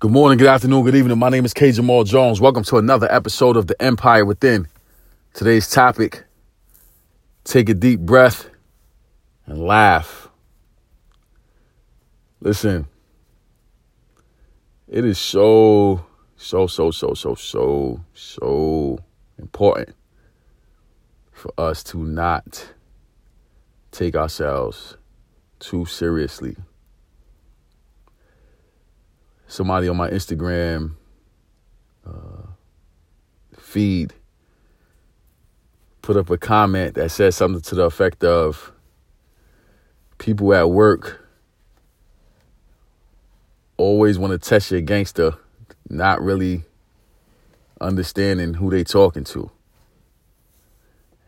Good morning, good afternoon, good evening. My name is K. Jamal Jones. Welcome to another episode of The Empire Within. Today's topic take a deep breath and laugh. Listen, it is so, so, so, so, so, so, so important for us to not take ourselves too seriously somebody on my Instagram uh, feed put up a comment that said something to the effect of people at work always want to test your gangster, not really understanding who they talking to.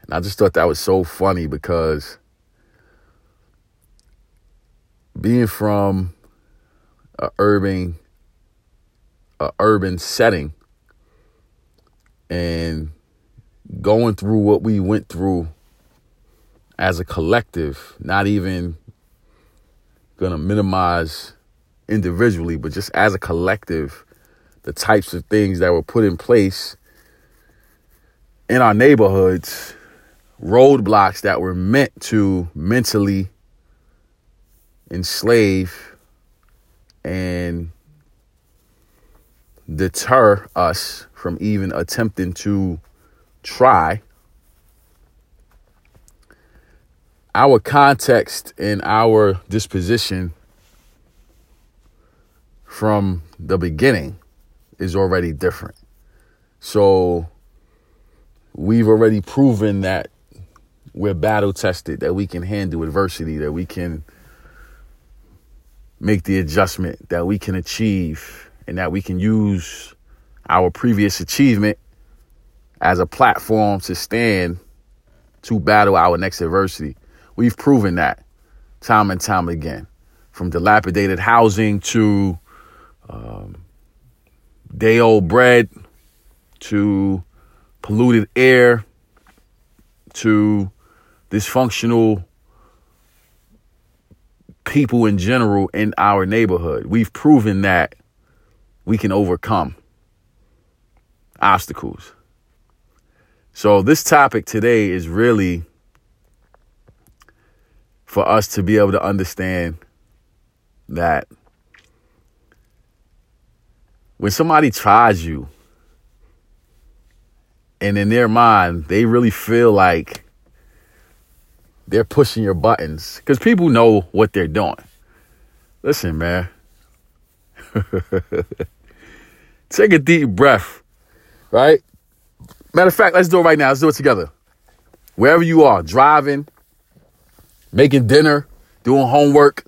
And I just thought that was so funny because being from a urban a urban setting and going through what we went through as a collective, not even going to minimize individually, but just as a collective, the types of things that were put in place in our neighborhoods, roadblocks that were meant to mentally enslave and deter us from even attempting to try. Our context and our disposition from the beginning is already different. So we've already proven that we're battle tested, that we can handle adversity, that we can make the adjustment, that we can achieve and that we can use our previous achievement as a platform to stand to battle our next adversity. We've proven that time and time again, from dilapidated housing to um, day old bread to polluted air to dysfunctional people in general in our neighborhood. We've proven that we can overcome obstacles. So, this topic today is really for us to be able to understand that when somebody tries you, and in their mind, they really feel like they're pushing your buttons because people know what they're doing. Listen, man. Take a deep breath, right? Matter of fact, let's do it right now. Let's do it together. Wherever you are, driving, making dinner, doing homework,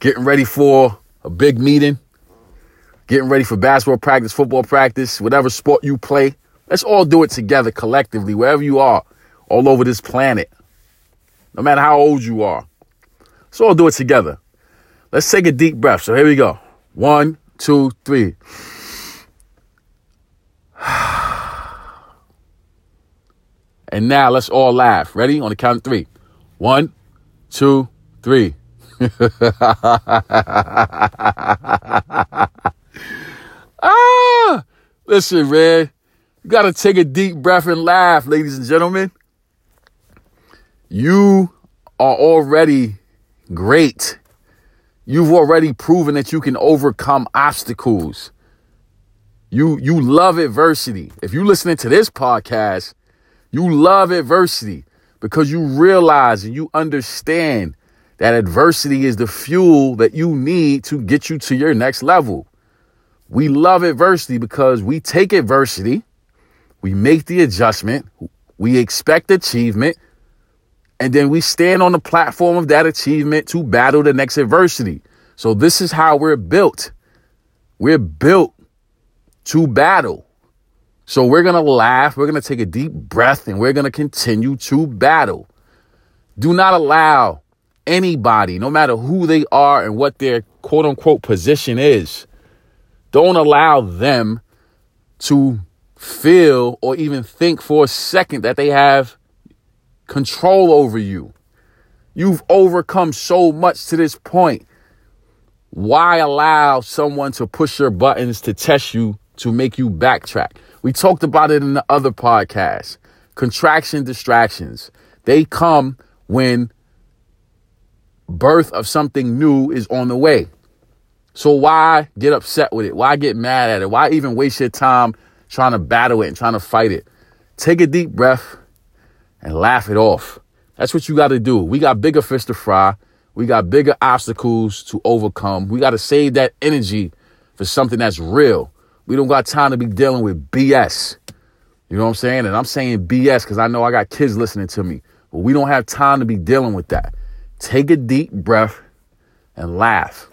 getting ready for a big meeting, getting ready for basketball practice, football practice, whatever sport you play. Let's all do it together collectively, wherever you are, all over this planet, no matter how old you are. Let's all do it together. Let's take a deep breath. So here we go. One, two, three. And now let's all laugh. Ready? On the count of three. One, two, three. ah! Listen, man. You got to take a deep breath and laugh, ladies and gentlemen. You are already great. You've already proven that you can overcome obstacles. You you love adversity. If you're listening to this podcast, you love adversity because you realize and you understand that adversity is the fuel that you need to get you to your next level. We love adversity because we take adversity, we make the adjustment, we expect achievement, and then we stand on the platform of that achievement to battle the next adversity. So, this is how we're built. We're built to battle. So we're going to laugh, we're going to take a deep breath, and we're going to continue to battle. Do not allow anybody, no matter who they are and what their quote unquote position is, don't allow them to feel or even think for a second that they have control over you. You've overcome so much to this point. Why allow someone to push your buttons to test you to make you backtrack? We talked about it in the other podcast. Contraction distractions. They come when birth of something new is on the way. So why get upset with it? Why get mad at it? Why even waste your time trying to battle it and trying to fight it? Take a deep breath and laugh it off. That's what you got to do. We got bigger fish to fry. We got bigger obstacles to overcome. We got to save that energy for something that's real. We don't got time to be dealing with BS. You know what I'm saying? And I'm saying BS because I know I got kids listening to me. But we don't have time to be dealing with that. Take a deep breath and laugh.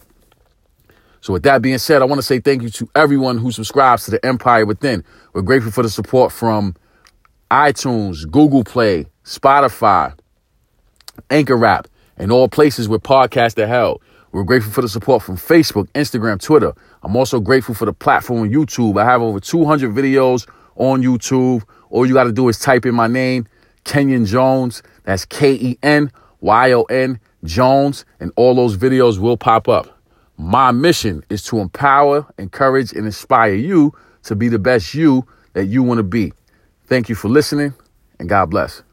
So, with that being said, I want to say thank you to everyone who subscribes to the Empire Within. We're grateful for the support from iTunes, Google Play, Spotify, Anchor App, and all places where podcasts are held. We're grateful for the support from Facebook, Instagram, Twitter. I'm also grateful for the platform YouTube. I have over 200 videos on YouTube. All you got to do is type in my name, Kenyon Jones. That's K E N Y O N Jones, and all those videos will pop up. My mission is to empower, encourage, and inspire you to be the best you that you want to be. Thank you for listening, and God bless.